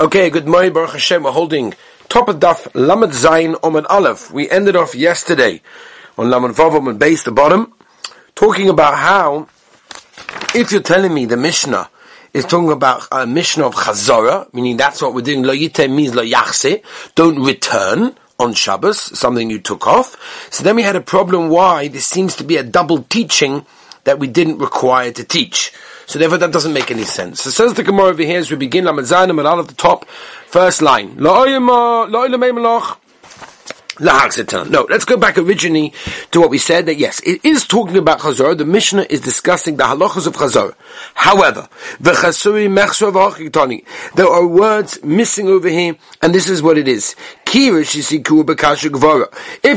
Okay, good morning, Baruch Hashem. We're holding top of Daf Lamed Zayin Omen Aleph. We ended off yesterday on Lamed Vav Omen Base, the bottom, talking about how, if you're telling me the Mishnah is talking about a Mishnah of Chazorah, meaning that's what we're doing, Lo Yite means Lo Yachse, don't return on Shabbos, something you took off. So then we had a problem why this seems to be a double teaching that we didn't require to teach. So therefore that doesn't make any sense. So says the Gemara over here as we begin, Lamed Zayin, and out of the top, first line. No, let's go back originally to what we said that yes, it is talking about Chazor. The Mishnah is discussing the halachas of Chazor. However, the Chasuri Mechsor there are words missing over here, and this is what it is. If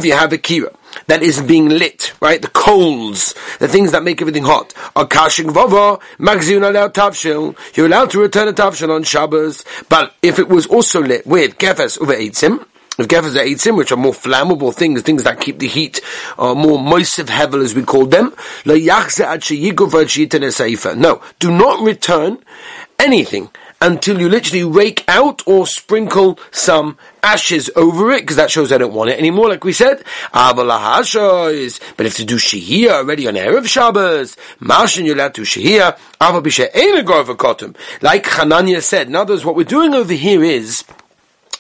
you have a kira that is being lit, right? The coals, the things that make everything hot. Are kashing vava, magziun allowed tavshil. You're allowed to return a tavshil on Shabbos, but if it was also lit with kefes over eitzim, if geffers are eitzim, which are more flammable things, things that keep the heat, uh, more moisive hevel as we call them, no, do not return anything until you literally rake out or sprinkle some ashes over it, because that shows I don't want it anymore, like we said. But if to do shehiyah already on Erev Shabbos, Marshin you're allowed to shehiyah, like Hananya said. In other words, what we're doing over here is,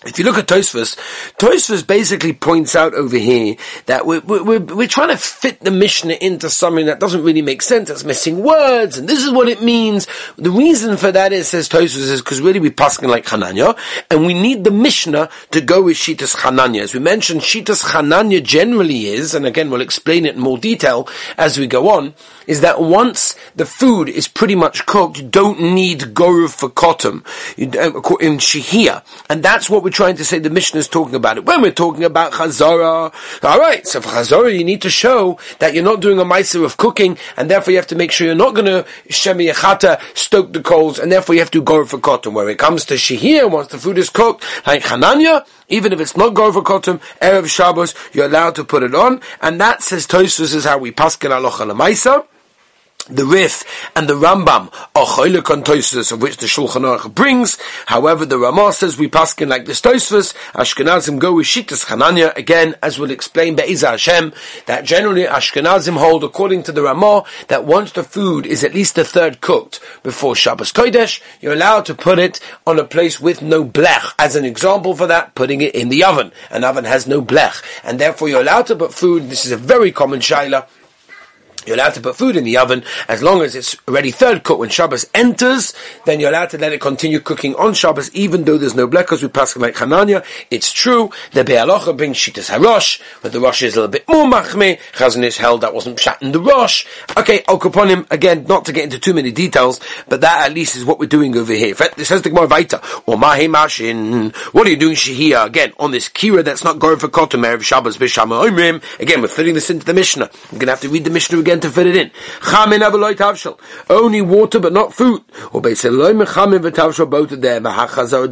if you look at Tosfos, Tosfos basically points out over here that we're, we're, we're, trying to fit the Mishnah into something that doesn't really make sense. It's missing words, and this is what it means. The reason for that is, says Tosfos, is because really we're passing like Hananya, and we need the Mishnah to go with Shitas Hananya. As we mentioned, Shitas Hananya generally is, and again we'll explain it in more detail as we go on, is that once the food is pretty much cooked, you don't need Goru for Kotum uh, in Shihia. And that's what we're trying to say the Mishnah is talking about it. When we're talking about Chazara, alright, so for Chazara you need to show that you're not doing a Meiser of cooking, and therefore you have to make sure you're not going to Shemi Echata, stoke the coals, and therefore you have to go for cotton. Where it comes to Shihia, once the food is cooked, like Hananya, even if it's not Goru for Kotum, Erev Shabbos, you're allowed to put it on, and that says Tosfos is how we paskin alocha lemaisa the Rif and the Rambam are choylek on Tosfos, of which the Shulchan Aruch brings. However, the Ramah says we paskin like this Tosfos. Ashkenazim go with Shitas Chananya again, as we'll explain Be'ezah Hashem. That generally Ashkenazim hold, according to the Ramah, that once the food is at least a third cooked before Shabbos Kodesh, you're allowed to put it on a place with no blech. As an example for that, putting it in the oven. An oven has no blech, and therefore you're allowed to put food. This is a very common shaila you're allowed to put food in the oven as long as it's already third cooked. When Shabbos enters, then you're allowed to let it continue cooking on Shabbos, even though there's no blech, because we pass like Hananya. It's true. The Be'alocha brings Shitas HaRosh, but the Rosh is a little bit more machme. Chazon held that wasn't shat in the Rosh. Okay, I'll upon him again, not to get into too many details, but that at least is what we're doing over here. It says the Gemara Vaita, or Mahe Mashin. What are you doing Shihia again on this Kira that's not going for Kotam Erev Shabbos B'Shama Oimrim? Again, we're fitting this into the Mishnah. I'm going to have to read the Mishnah again to fit it in. Only water but not food. Or both of them. The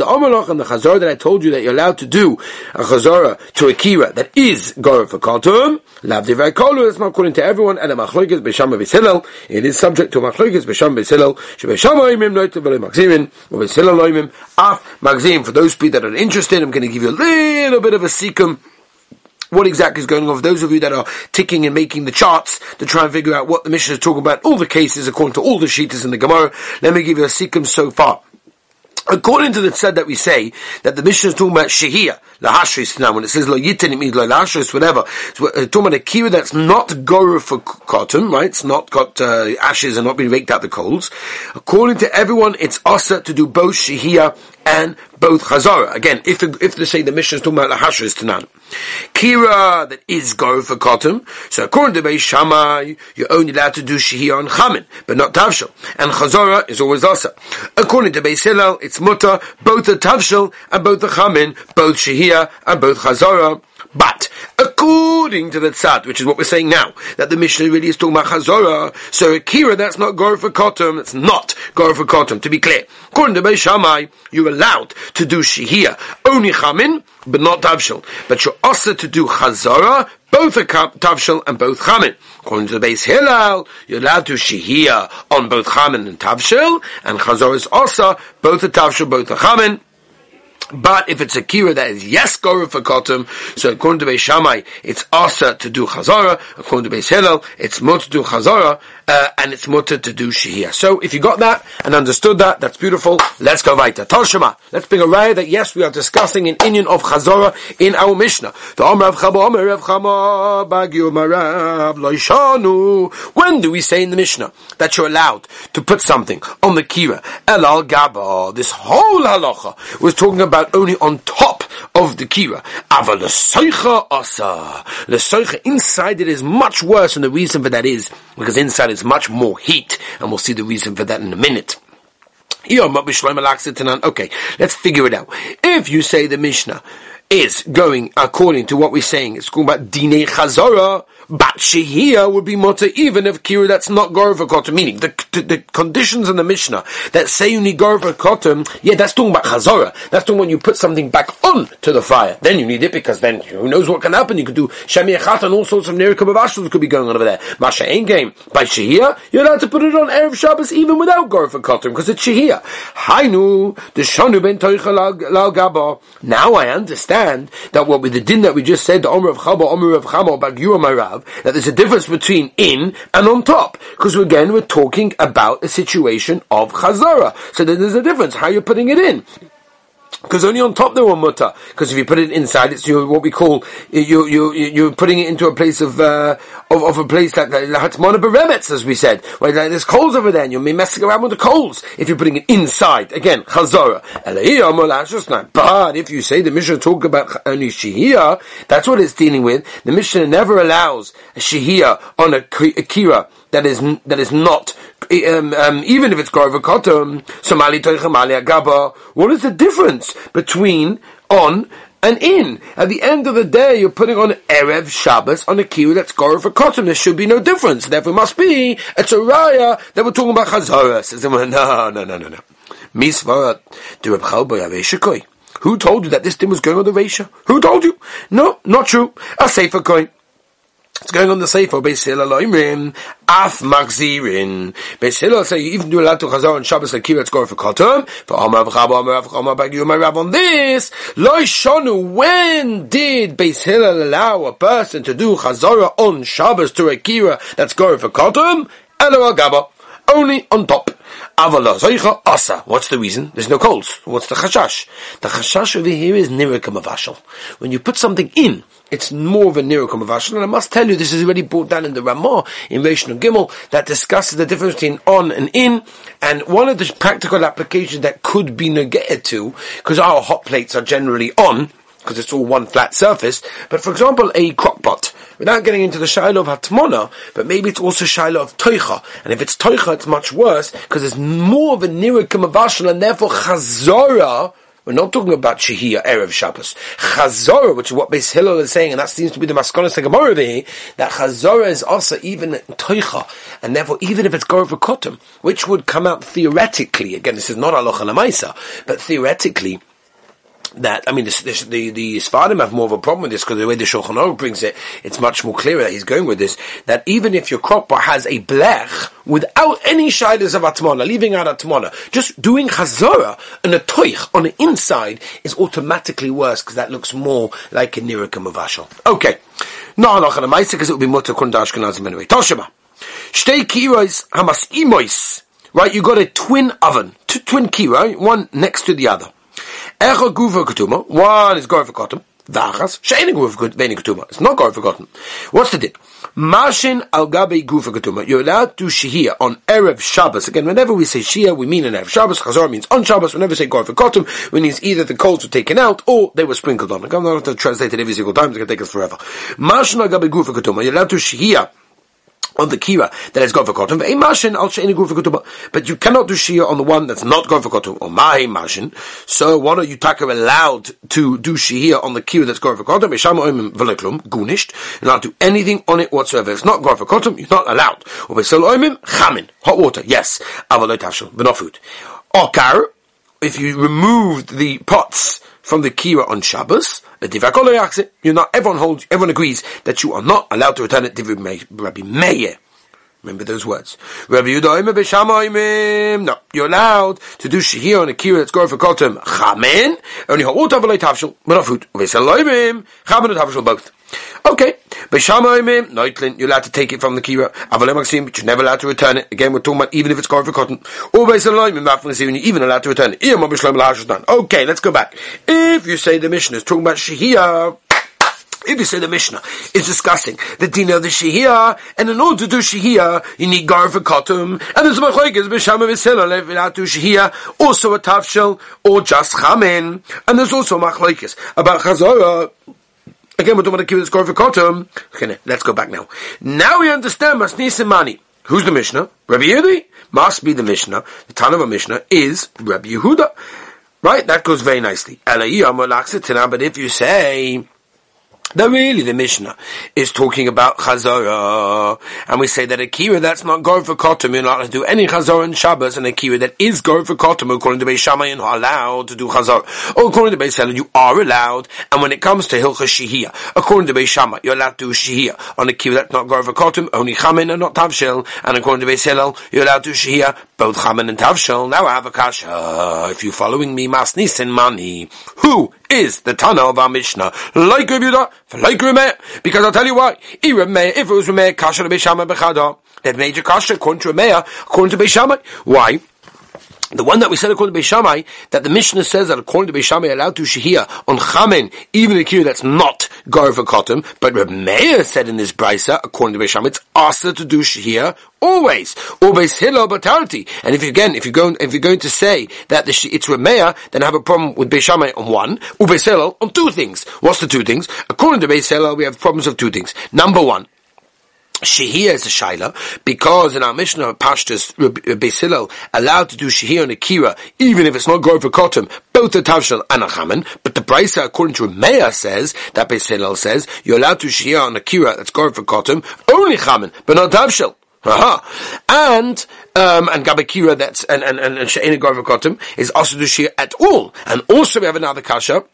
omelach and the chazor that I told you that you're allowed to do a chazora to a kira that is gor for kotum. Lav divrei kolu. It's not according to everyone. And a machloikas b'sham v'hillel. It is subject to machloikas b'sham v'hillel. Sheb'sham oimim noite v'le magzimin. Or v'hillel oimim af magzim. For those people that are interested, I'm going to give you a little bit of a sekum what exactly is going on. For those of you that are ticking and making the charts to try and figure out what the mission is talking about, all the cases according to all the sheeters in the Gemara, let me give you a sequence so far. According to the said that we say that the mission is talking about shehiyah, lahashris now when it says lo yitin it means lo lahashris whatever. So we're talking about a kira that's not gora for cotton, right? It's not got uh, ashes and not been raked out the coals. According to everyone, it's asa to do both shehiyah and both chazara. Again, if if they say the mission is talking about lahashris tanan. Kira that is go for cotton. So according to Beis Shammai, you're only allowed to do shehiyah on chamin, but not tavshel. And chazara is always asa. According to Beis Hillel, it's mutter, both the tavshel and both the chamin, both shehiyah and both chazara. But according to the tzad, which is what we're saying now, that the Mishnah really is talking about chazorah, so akira that's not gor for kotum, that's not gor for kotum. To be clear, according to Beis Shammai, you're allowed to do shihia only chamin, but not tavshel. But you're also to do chazorah, both a tavshel and both chamin. According to the Beis Hillel, you're allowed to shihia on both chamin and tavshel, and chazorah is also both a tavshel, both a chamin. But if it's a kira that is yes goru for so according to Beis Shammai, it's asa to do chazara. According to Beis Hillel, it's mut to do chazara, uh, and it's mutter to do shihia. So if you got that and understood that, that's beautiful. Let's go weiter. Toshima. Let's bring a raya that yes, we are discussing an Indian of chazara in our Mishnah. The Omer of Chama, Omer Chama, Bagyu Marav, Loishanu. When do we say in the Mishnah that you're allowed to put something on the kira? Elal Gaba. This whole halacha was talking about only on top of the kira. Ava l'soicha asa. L'soicha inside it is much worse, and the reason for that is because inside is much more heat, and we'll see the reason for that in a minute. Okay, let's figure it out. If you say the Mishnah is going according to what we're saying, it's going about dine chazorah, but shehia would be mutter even if kira that's not gorva kotum. Meaning the, the, the conditions in the Mishnah that say you need gorva kotum, yeah, that's talking about chazorah. That's talking when you put something back on to the fire. Then you need it because then who knows what can happen. You could do shemi echat and all sorts of of could be going on over there. Masha ain't game by shehia. You're allowed to put it on erev Shabbos even without gorva kotum because it's shehia. Hainu the shanu ben. Now I understand that what with the din that we just said, the omer of chaba, omer of chama, bagyur marav that there's a difference between in and on top. Because again, we're talking about a situation of chazara. So then there's a difference how you're putting it in. Because only on top there were mutter. Because if you put it inside, it's your, what we call you you you're putting it into a place of uh, of, of, a place like the hatmona beremetz, as we said, where there's coals over there, and you'll be messing around with the coals if you're putting it inside. Again, chazara. But if you say the Mishnah talk about only shihia, that's what it's dealing with. The Mishnah never allows a shihia on a, a kira that is that is not um, um, even if it's Garva Kotum, Somali Toichamali Agaba, what is the difference between on and in? At the end of the day, you're putting on Erev Shabbos on a kiru that's Kotum. There should be no difference. Therefore, must be it's a raya that we're talking about Chazara. Says, no, no, no, no, no. Misvarat, the Reb Chalboy Who told you that this thing was going on the Resha? Who told you? No, not true. A safer coin. It's going on the Sefer, Beis Hillel Loimrim, Af Magzirin. Beis Hillel say you even do allowed to Chazar on Shabbos like Kiretz going for Kotum, for Amar V'chaba, Amar V'chama, Bagi my Rav on this. Loi Shonu, when did Beis Hillel allow a person to do Chazara on Shabbos to a Kira that's going for Kotum? Elo Agaba. Only on top. Avala Zoicha Asa. What's the reason? There's no coals. What's the chashash? The chashash over here is nirikam avashal. When you put something in, it's more of a nirikam avashal. And I must tell you, this is already brought down in the Ramah in Reish and Gimel that discusses the difference between on and in. And one of the practical applications that could be negated to, because our hot plates are generally on, because it's all one flat surface. But for example, a crockpot, without getting into the shiloh of hatmona, but maybe it's also shiloh of toicha. And if it's toicha, it's much worse because it's more of a niruk and therefore chazora. We're not talking about Shehiyah, Erev Shabbos. Chazorah, which is what Beis Hillel is saying, and that seems to be the Maskonis Gemara over that Chazorah is also even Toicha, and therefore even if it's Gorov Kotum, which would come out theoretically, again, this is not Allah Lamaisa, but theoretically, that I mean, this, this, the the Sfarim have more of a problem with this because the way the Shulchan Aruch brings it, it's much more clear that he's going with this. That even if your crop has a blech without any shilas of atmana, leaving out atmana, just doing chazara and a toich on the inside is automatically worse because that looks more like a nirikam of ashal. Okay, no, no, no, because it would be mutter kundashkenazim anyway. Toshima, shtei kirois hamas imois. Right, you got a twin oven, two twin kiro, one next to the other. Echad gufa ketuma. One is going for cotton. Vachas she'ein gufa ve'ein ketuma. It's not going for cotton. What's the dip? Mashin al gabe gufa ketuma. You're allowed to shihia on erev Shabbos. Again, whenever we say shia, we mean an erev Shabbos. Chazor means on Shabbos. Whenever we say going for cotton, we means either the coals were taken out or they were sprinkled on. I'm not going to translate it every single time. It's going to take us forever. Mashin al gabe gufa ketuma. You're allowed to shihia on the kira that has gone for cotton, but you cannot do shia on the one that's not gone for cotton, or my mashin. So what are you taka allowed to do shia on the kira that's gone for cotton? You're not do anything on it whatsoever. If it's not gone for cotton, you're not allowed. Or chamin, hot water, yes. Avalotashel, but not food. Okar, if you removed the pots from the kira on Shabbos, you're not, everyone holds, everyone agrees that you are not allowed to return it Rabbi Meir. Remember those words. Rabbi No, you're allowed to do shehir on a kira that's going for kotem chamen. Only ha'ut avalei tavshel, but not food. V'esaloimim chamen and tavshel both. Okay, b'shamayimim noitlin. You're allowed to take it from the kira. Avalei maksim, but you're never allowed to return it. Again, we're talking about even if it's going for cotton. Mafnasim, you're even allowed to return it. Okay, let's go back. If you say the mission is talking about shehir. If you say the Mishnah is discussing the din of the Shehiyah, and in order to do Shehiyah, you need Gar for Kotum, and there's a Machlaikis, B'Shama V'Sela, Levinat do Shehiyah, also a Tafshel, or just Chamin, and there's also Machlaikis about Chazorah, Again, we're talking about the kibbutz for Kotum. Okay, let's go back now. Now we understand Masnis Mani. Who's the Mishnah? Rabbi Yehuda must be the Mishnah. The Tanah of Mishnah is Rabbi Yehuda. Right? That goes very nicely. But if you say, now really the Mishnah is talking about Chazorah, and we say that a kira that's not going for Kotum, you're not allowed to do any Chazorah in Shabbos, and a kira that is going for Kotum, according to Beis Shammai, you're not allowed to do Chazorah. Or according to Beis Hillel, you are allowed, and when it comes to Hilchah Shihiyah, according to Beis Shammai, you're allowed to do Shihiyah on a kira that's not going for Kotum, only Chamin and not Tavshil, and according to Beis Hillel, you're allowed to do Shihiyah, both Chamin and Tavshil. Now I have a kasha. If you're following me, Masnis and Mani, who is the Tana of our Mishnah. Like Rabbi Yehuda, like Rabbi Because I'll tell you why. If it was Rabbi Kasha Rabbi Shammai Bechada, that major Kasha according to Rabbi according to Rabbi Why? The one that we said according to Beishamai, that the Mishnah says that according to Beishamai, allowed to shehia on chamen, even a kir that's not gar for cotton, but Reb Meir said in this brisa, according to Beishamai, it's asa to do shehia always. Hilo batarti. And if you, again, if you're going, if you're going to say that the, it's Reb Meir, then I have a problem with Beishamai on one, ubeis on two things. What's the two things? According to Beis we have problems of two things. Number one, Shehir is a shaila because in our Mishnah Pashtas Beis allowed to do Shehir and Akira even if it's not going for cotton, both the Tavshel and a. But the Brisa, according to Meah, says that Beis says you're allowed to Shehir on Akira that's going for cotton only Chaman, but not Tavshel. Aha. And um, and Gabakira that's and and and, and She'ena Garvakotim is also do Shir at all. And also we have another kasha and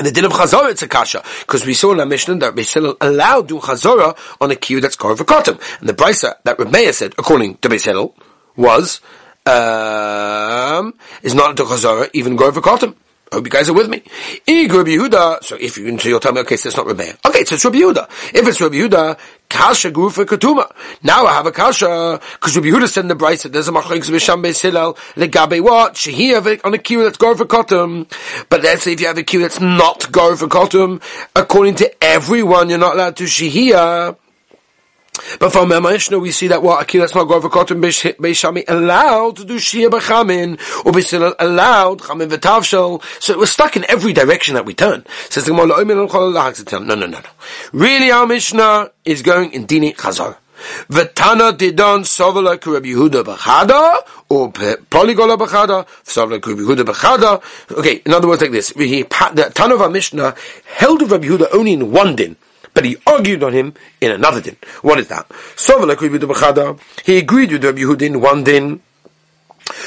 the din of Chazorah, it's a kasha. Because we saw in our Mishnah that Beis allowed do Chazorah on a queue that's for cotton. And the brisa that Rameya said, according to Beis was, um, is not to Chazorah, even carved for cotton. I hope you guys are with me. Yehuda. So if you, so you'll tell me, okay, so it's not Rabbi. Okay, so it's Rabbi Yehuda. If it's Rabbi Yehuda, kasha gufa katuma. Now I have a kasha because Rabbi Yehuda in the Brisa there's a machlokes b'sham beis Hillel legabe what shehiyah on a kiru that's gar for kotum. But let's say if you have a kiru that's not gar for kotum, according to everyone, you're not allowed to shehiyah. But from Mishnah we see that what Akilas Magor v'Kotim Beishami allowed to do Shia b'Chamin or Beisil allowed Chamin v'Tavshel. So we're stuck in every direction that we turn. Says the Gemara, no, no, no, no. Really, our Mishnah is going in Dini Chazar. V'tana didon sovala Rabbi Yehuda b'chada or polygola b'chada sovala Rabbi Yehuda b'chada. Okay, in other words, like this: the Tana of our Mishnah held of Rabbi Yehuda only in one din but he argued on him in another din. What is that? He agreed with Rabbi Yehuda in one din,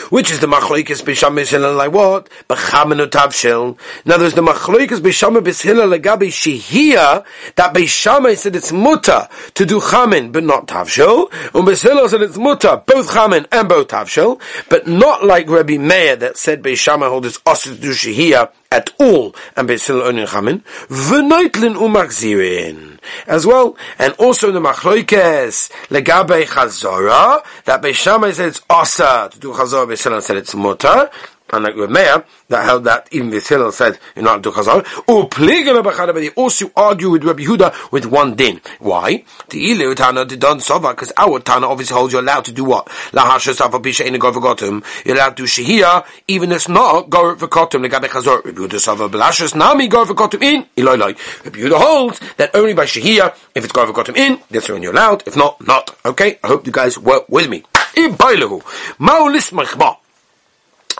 which is the machlokes b'sham b'shilal like what? B'chamen utavshil. Now there's the machlokes b'sham b'shilal legabi shehia that b'sham said it's muta to do chamen but not tavshil, and b'shilal said it's muta both chamen and both tavshil, but not like Rabbi Meir that said b'sham hold it's also to do shehia at all, and Beisil Onin Chamin, V'noitlin Umakzirin, as well, and also in the Machloikes, Legabe Chazora, that Beishamai said it's Asa to do Chazora, Beisil said it's Mutar, unlike with Meir, that held that even the Hillel said you're not to chazal. Upligel they also argue with Rabbi Yehuda with one din. Why? The ilu tana did don sova because our tana obviously holds you're allowed to do what? Lahasha safa bisha in go v'gotum. You're allowed to shehia even if it's not go v'gotum legabe chazor. Rabbi Yehuda sova b'lashas nami go v'gotum in iloi loi. Rabbi Yehuda holds that only by shehia if it's go v'gotum in that's when you're allowed. If not, not. Okay. I hope you guys work with me. Ibailahu ma'ulis mechma.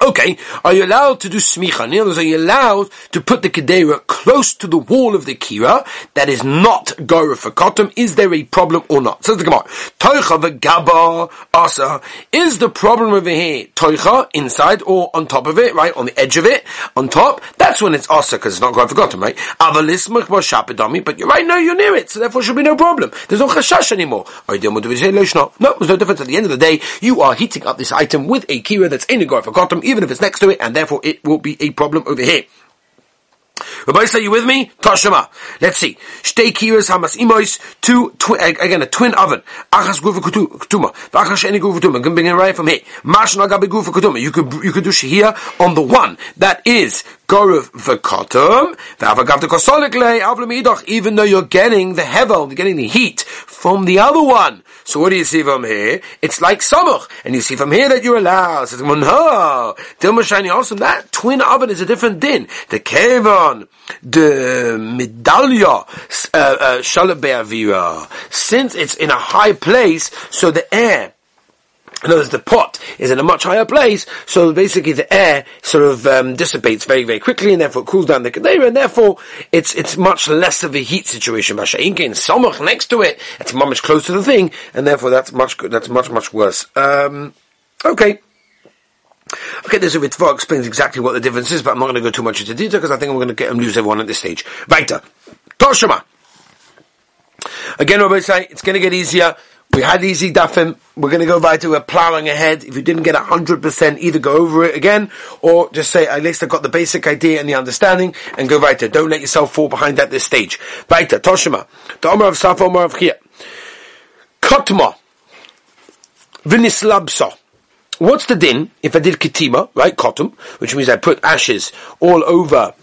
Okay, are you allowed to do smicha? In other words, are you allowed to put the kedera close to the wall of the kira that is not gora for kotum? Is there a problem or not? Says the Gemara. Toicha v'gaba asa. Is the problem over here toicha inside or on top of it, right? On the edge of it, on top? That's when it's asa because it's not gora for kotum, right? Avalismach shapidami, but you're right, no, you're near it, so therefore should be no problem. There's no chashash anymore. No, there's no difference. At the end of the day, you are heating up this item with a kira that's in a gora for kotum even if it's next to it, and therefore it will be a problem over here. Rabbi, are you with me? Tashema. Let's see. Shtei kiras hamas imois, two, twi- again, a twin oven. Achas gufa kutuma. V'achas sheni gufa kutuma. Can bring it right from here. Mash nagabi gufa kutuma. You could, you could do shihia on the one that is Goruv v'kotum, v'avagav the kosolik lei, avlam even though you're getting the hevel, you're getting the heat from the other one. So what do you see from here? It's like samuch, and you see from here that you're allowed. Says, no, Dilma awesome. That twin oven is a different din. The kevon, the medallia, uh, uh, since it's in a high place, so the air in other words, the pot is in a much higher place, so basically the air sort of um, dissipates very, very quickly, and therefore it cools down the kedera, and therefore it's it's much less of a heat situation. Masha'inke in Samach next to it, it's much close to the thing, and therefore that's much that's much much worse. Um, okay. Okay, a Ritva explains exactly what the difference is, but I'm not going to go too much into detail because I think I'm going to get and lose everyone at this stage. Weiter. Toshima. Again, Rabbi say it's going to get easier. We had easy dafim. We're going to go right to we're plowing ahead. If you didn't get hundred percent, either go over it again or just say at least I got the basic idea and the understanding and go right there. Don't let yourself fall behind at this stage. Right Toshima. The Omer of Safo Omer of Chia. Kotma. Vinislabsa. What's the din if I did kitima, right, kotum, which means I put ashes all over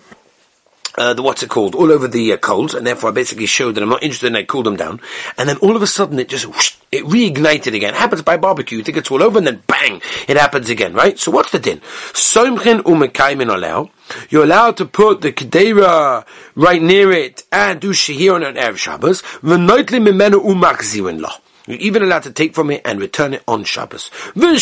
uh, the what's it called all over the uh, coals, and therefore I basically showed that I'm not interested, and I cooled them down. And then all of a sudden, it just whoosh, it reignited again. It happens by barbecue. You think it's all over, and then bang, it happens again, right? So what's the din? Umekaimin. You're allowed to put the kedera right near it and do shehir on an erev Shabbos. V'noitli mimenu umachzirin lah. You're even allowed to take from it and return it on Shabbos. Oh,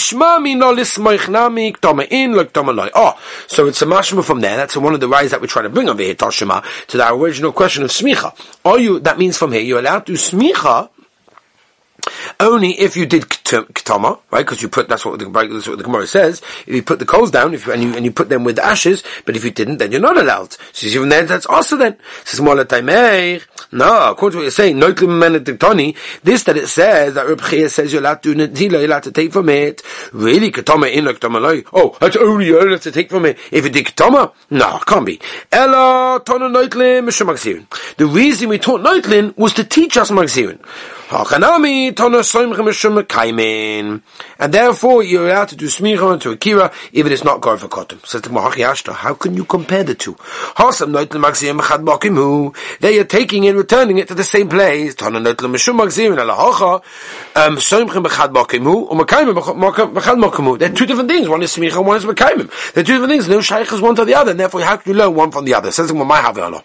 so it's a mashma from there. That's one of the rise that we're trying to bring over here, Toshima, to the original question of smicha. Are you, that means from here, you're allowed to smicha only if you did ketama, right? Because you put that's what the that's what the Gemara says. If you put the coals down, if and you and you put them with the ashes, but if you didn't, then you're not allowed. So even then, that's also then. Says eh? No, according to what you're saying, this that it says that Reb says you're allowed to do you're allowed to take from it. Really, ketama in ketama Oh, that's only you're allowed to take from it if you did ketama. No, can't be. Ella tona noitlin The reason we taught noitlin was to teach us magzirin. And therefore, you're allowed to do smicha to akira if it is not gar for kotum. Says the Ashta, how can you compare the two? They are taking and returning it to the same place. Um, They're two different things. One is smicha, and one is mekaimim. They're two different things. No shaykhs one to the other, and therefore how can you learn one from the other? Says the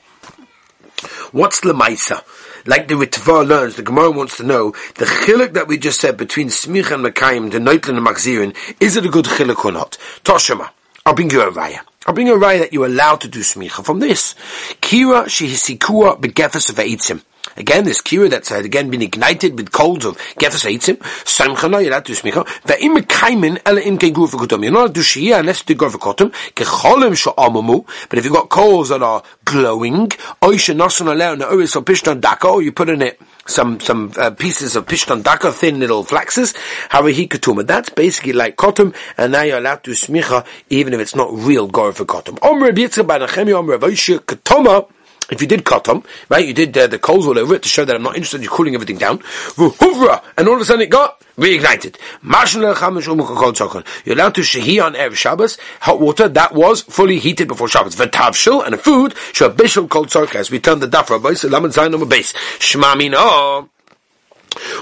What's the Maisa? Like the Ritva learns, the Gemara wants to know, the chiluk that we just said between Smich and Mekayim, the Noitlin and Machzirin, is it a good chiluk or not? Toshima, I'll bring you a raya. I'll bring you a raya that you're allowed to do smicha from this. Kira shehisikua begefes of eitzim. Again, this kira that's had again been ignited with coals of gefes eitzim. Samchana you're allowed to smicha. Ve'im mekaimin ela im kegur v'kotum. You're not allowed to shia unless you go v'kotum. Kecholim sha'amamu. But if you've got coals that are glowing, oisha nasan aleo na'oris or pishtan daka, or you put in it some some uh, pieces of pishtan daka, thin little flaxes, harahi ketuma. That's basically like kotum, and now you're allowed to smicha even if it's not real gor for. Om Rabbi Yitzchak ben Nechemi, Om Rabbi if you did kotom, right, you did uh, the coals all over it to show that I'm not interested, you're cooling everything down, and all of a sudden it got reignited. You're allowed to shehi on Erev Shabbos, hot water that was fully heated before Shabbos. V'tavshil, and a food, shabishal kol tzorka, as we turn the dafra, base, lamed zayin on the base. Shmamino.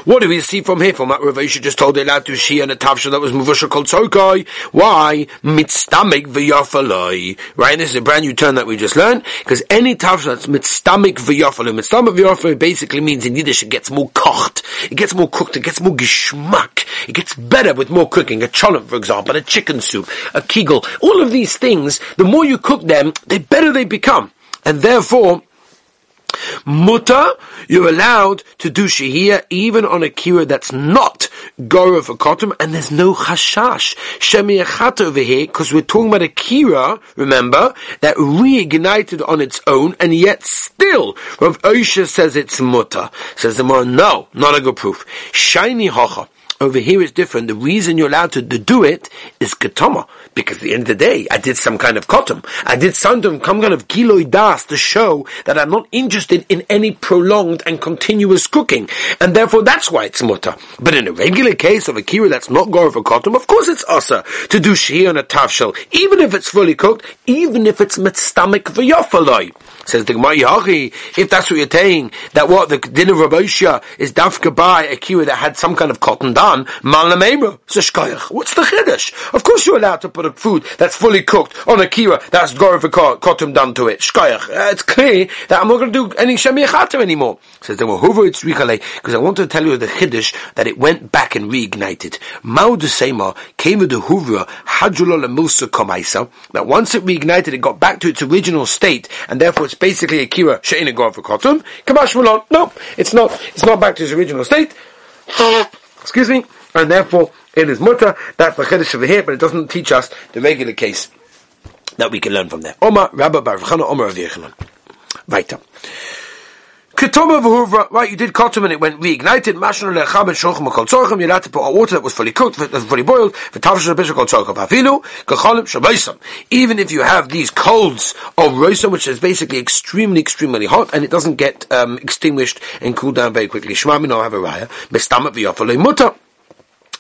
What do we see from here? From that Rav just told allowed to she and a tavsha that was muvusha called tzorkoi. Why? Mitztamik v'yafaloi. Right? This is a brand new term that we just learned. Because any tavsha that's mitztamik v'yafaloi. Mitztamik v'yafaloi basically means in Yiddish it gets more kocht. It gets more cooked. It gets more geschmack. It gets better with more cooking. A cholent, for example, a chicken soup, a kegel. All of these things, the more you cook them, the better they become. And therefore, Muta, you're allowed to do shahir even on a kira that's not gora for kotum, and there's no chashash. Shemiyachat over here, because we're talking about a kira, remember, that reignited on its own, and yet still, Rav Osha says it's muta. Says the more, no, not a good proof. Shiny hocha. Over here is different. The reason you're allowed to, do it is ketoma. Because at the end of the day, I did some kind of kotum. I did some kind of giloi das to show that I'm not interested in any prolonged and continuous cooking. And therefore that's why it's mutter. But in a regular case of a kira that's not gore for kotum, of course it's asa to do shir on a tafshel, even if it's fully cooked, even if it's stomach for yofaloi. Says the Gemara if that's what you're saying, that what the din of Rabosha is dafka by a kira that had some kind of cotton done, shkoyach. What's the chiddush? Of course you're allowed to put a food that's fully cooked on a kira that's gorific cotton done to it. Shkoyach. Uh, it's clear that I'm not going to do any shemiyachater anymore. Says the Wahova it's richale, because I want to tell you the chiddush that it went back and reignited. Mao de Sema came with the Huvra, Hajulol Musa Komaisa, that once it reignited, it got back to its original state, and therefore it's basically a kira she'ina gor for kotum. Kamash mulon. No, it's not. It's not back to its original state. Excuse me. And therefore, it is mutter. That's the chiddush over here, but it doesn't teach us the regular case that we can learn from there. Omar Rabba Baruch Omar Rav Yechanan. Weiter. Ketoma v'huvra, right, you did kotum and it went reignited, mashon lecham and shochem kol tzorchem, you're had to put water that was fully cooked, that was fully boiled, v'tavshin bishop kol tzorchem, avinu, gecholim shabaisam. Even if you have these colds of roisam, which is basically extremely, extremely hot, and it doesn't get um, extinguished and cooled down very quickly, shema no have a raya, mestamat v'yafalei mutter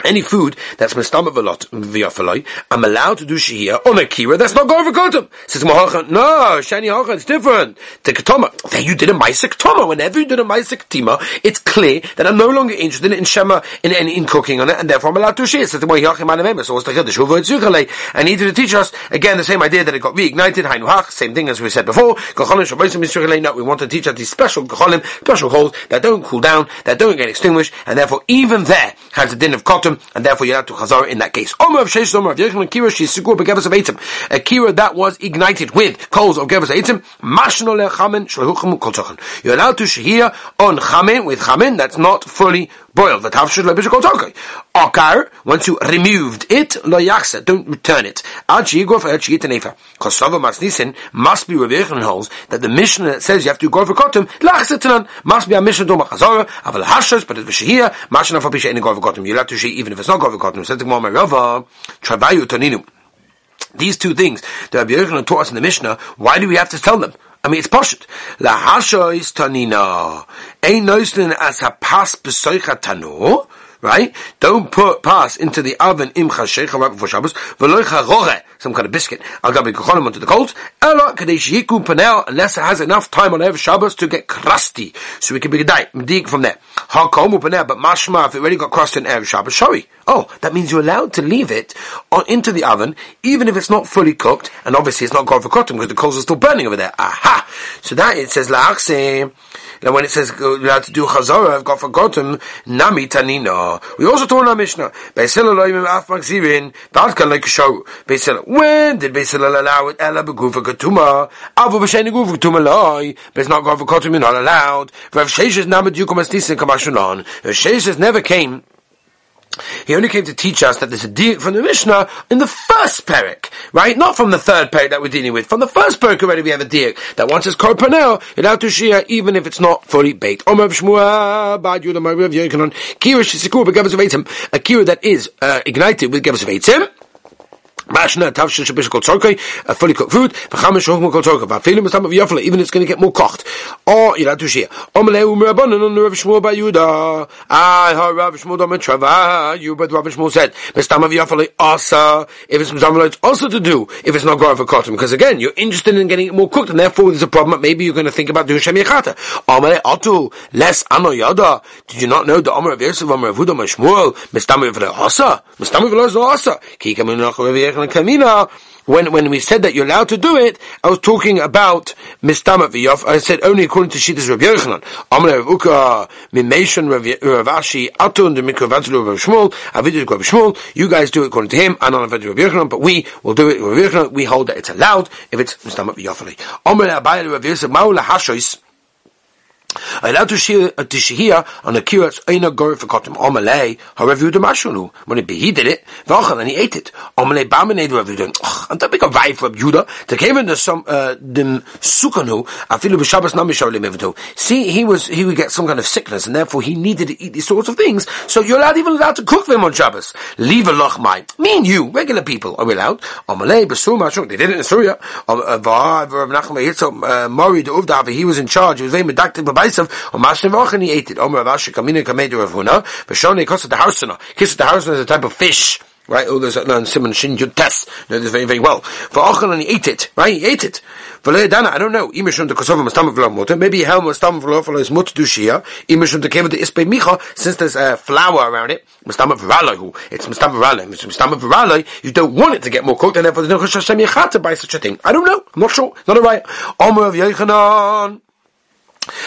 any food that's mistama v'yafaloi, I'm allowed to do shihia on a kira that's not going for kotum. Says Mahacha, no, shani hacha, it's different. The ketoma, then you did a maisik toma. Whenever you did a maisik tima, it's clear that I'm no longer interested in shema, in, in, in cooking on it, and therefore I'm allowed to share. Says the Mahachim Anamema, so what's the chiddush? Uvo etzukale, and he did to teach us, again, the same idea that it got reignited, hainu same thing as we said before, yisukale, no, we want to teach us these special gacholim, special holes, that don't cool down, that don't get extinguished, and therefore even there has a din of kotum, and therefore you're not to chazar in that case. Omer of Sheish Omer of Yechon Kira Shisigur Begevas of Eitzim. A Kira that was ignited with coals of Gevas Eitzim, Mashno Lechamen Shlehuchim Kol You're allowed to shahir on Chamen with Chamen that's not fully boiled. Okar, once you removed it, lo yaksa, don't return it. Because Sava Masnisin must be revealed holes that the mission that says you have to go for kotum, lachsa must be a mission to machazora, aval hashas, but it's v'shehiyah, mashana for pisha any go for kotum. You're allowed to sheh even if it's not go for kotum. Says the Gemara Rava, travayu toninu. These two things that Rabbi Yochanan taught us in the Mishnah, why do we have to tell them? I mean, it's poshut. Is tanina. Ein noistin as ha pas besoicha tanu. Right? Don't put pass into the oven im chashecha right before Shabbos. V'loicha roche. Some kind of biscuit. Al gabi kochonim onto the coals. Ela kadesh yiku panel unless it has enough time on every Shabbos to get crusty. So we can be dig from there. Ha komu panel, but mashma if it already got crusty in every Shabbos. Sorry. Oh, that means you're allowed to leave it on, into the oven, even if it's not fully cooked, and obviously it's not gone for cotton because the coals are still burning over there. Aha! So that it says la'achse. And when it says you have to do chazara, I've got forgotten, nami tanina. We also told our Mishnah, when did Beisila allow it? Ella begufa katuma. Avu b'sheni gufa katuma loy. Beis not gufa katuma, you're not allowed. Rav Sheshes. Rav Sheshes never came he only came to teach us that there's a deal from the Mishnah in the first parak, right? Not from the third parak that we're dealing with. From the first parak already we have a deal that once it's korpanel, it out to shia even if it's not fully baked. A kira that is uh, ignited with gevus of eitzim Mashna tavshel shabish kol tzorkei, a fully cooked food, v'chamish hochma kol tzorkei, v'afilim estam of yafla, even it's going to get more kocht. Or, you'll have to share. Omeleu merabanan on Rav Shmuel by Yuda. I heard Rav Shmuel dom trava, you, but Rav Shmuel said, mestam of yafla asa, if it's mestam it's also to do, if it's not going for cotton, because again, you're interested in getting it more cooked, and therefore there's a problem, maybe you're going to think about doing shem yachata. Omele atu, less ano yada, did you not know the Omer of Yosef, Omer of Hudom Shmuel, mestam of yafla asa, mestam of asa, ki kamin Kamina, when when we said that you're allowed to do it, I was talking about mistamat v'yof. I said only according to Shittas Rabbi Yochanan. Amar Rav Uka mimation Rav Ashi atun the mikravadzlu Rav Shmuel avidu Rav Shmuel. You guys do it according to him. and on Rav Yochanan, but we will do it. Rav Yochanan. We hold that it's allowed if it's mistamat v'yofali. Amar Abayel Rav Yosef Maula Hashois. I allowed to uh, to on a kiratz eina gor for kotim omalei. However, you do mashulu when it be he did it. V'achal and he ate it. Omalei bamanei do you done. And that big a vibe for Judah. To came in the some uh, dim sukanu afilu b'shabbos namishalim eventu. See, he was he would get some kind of sickness, and therefore he needed to eat these sorts of things. So you're allowed even allowed to cook them on Shabbos. Leave a lochmai. Me and you, regular people, are we allowed? Omalei b'sur mashuk. They did it in Syria. V'av Rav Nachman Yitzchak Mori Uvda. He was in charge. He was very medactic Baisav, or Mashnevoch, and he ate it. Omer Rav Ashi Kamina Kamedu Rav Huna, Vashoni Kosa the Harsana. Kiss the Harsana is a type of fish. Right? Oh, there's no Simon Shin Yud Tes. No, this very, very well. For Ochel and he ate it. Right? He ate it. For Dana, I don't know. Imishun the Kosovo Mastam V'lo Mutter. Maybe Mastam V'lo V'lo is Mut Dushia. Imishun the Kevin the Ispe Micha, since there's a flour around it. Mastam V'raloi. It's Mastam V'raloi. Mastam V'raloi. You don't want it to get more cooked, and therefore there's no Chashem Yechat to buy such a thing. I don't know. I'm not sure. Not a right. Omer of Yechanan.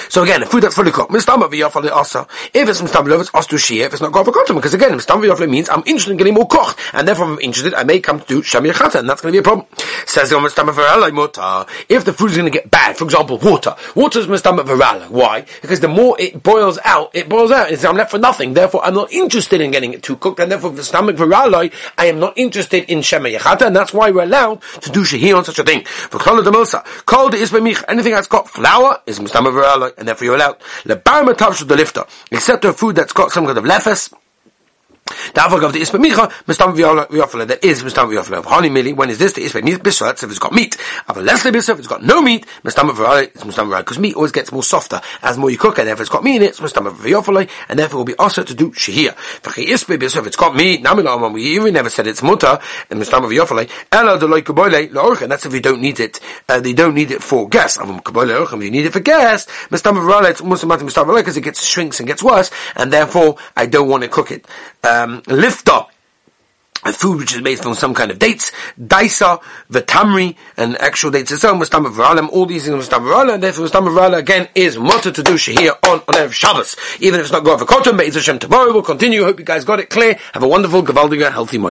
So again, food that's fully cooked, mistama v'yafale asa. If it's mistama it's astu shia, if it's not for cotton, because again, mistama v'yafale means I'm interested in getting more kocht, and therefore I'm interested, I may come to shami chata, and that's going to be a problem. Says the mistama v'rala. If the food is going to get bad, for example, water. Water is mistama v'rala. Why? Because the more it boils out, it boils out, and I'm left for nothing. Therefore, I'm not interested in getting it too cooked, and therefore, mistama v'rala, I am not interested in shami chata, and that's why we're allowed to do shahir on such a thing. For kol the called is anything that's got flour is mistama and therefore you're allowed. The Lebar matav the lifter, except for food that's got some kind of lefes, the avog of the ispa micha, mistam v'yofele, that is mistam v'yofele. Honey mili, when is this? The ispa bisrat, if it's got meat. Aval lesle bisrat, if it's got no meat, mistam v'yofele, it's mistam v'yofele, because meat always gets more softer as more you cook it, if it's got meat in it, it's mistam v'yofele, and therefore will be also to do shehir. V'chi ispa bisrat, if it's got meat, namila we even never said it's muta, and mistam v'yofele, ela de loy kaboyle, and that's if you don't need it, uh, they don't need it for gas. Avam kaboyle if you need it for gas, mistam v'yofele, it's muslim mistam v'yofele, because it gets shrinks and gets worse, and therefore I don't want to cook it. Um, lifter a food which is made from some kind of dates, daisa, the tamri, and actual dates itself, mustam v'ralim, all these things mustam v'ralim, and therefore mustam v'ralim again is mutter to do shahir on, on Erev Shabbos. Even if it's not God for Kotum, but it's Hashem tomorrow, we'll continue. Hope you guys got it clear. Have a wonderful, gavaldiga, healthy month.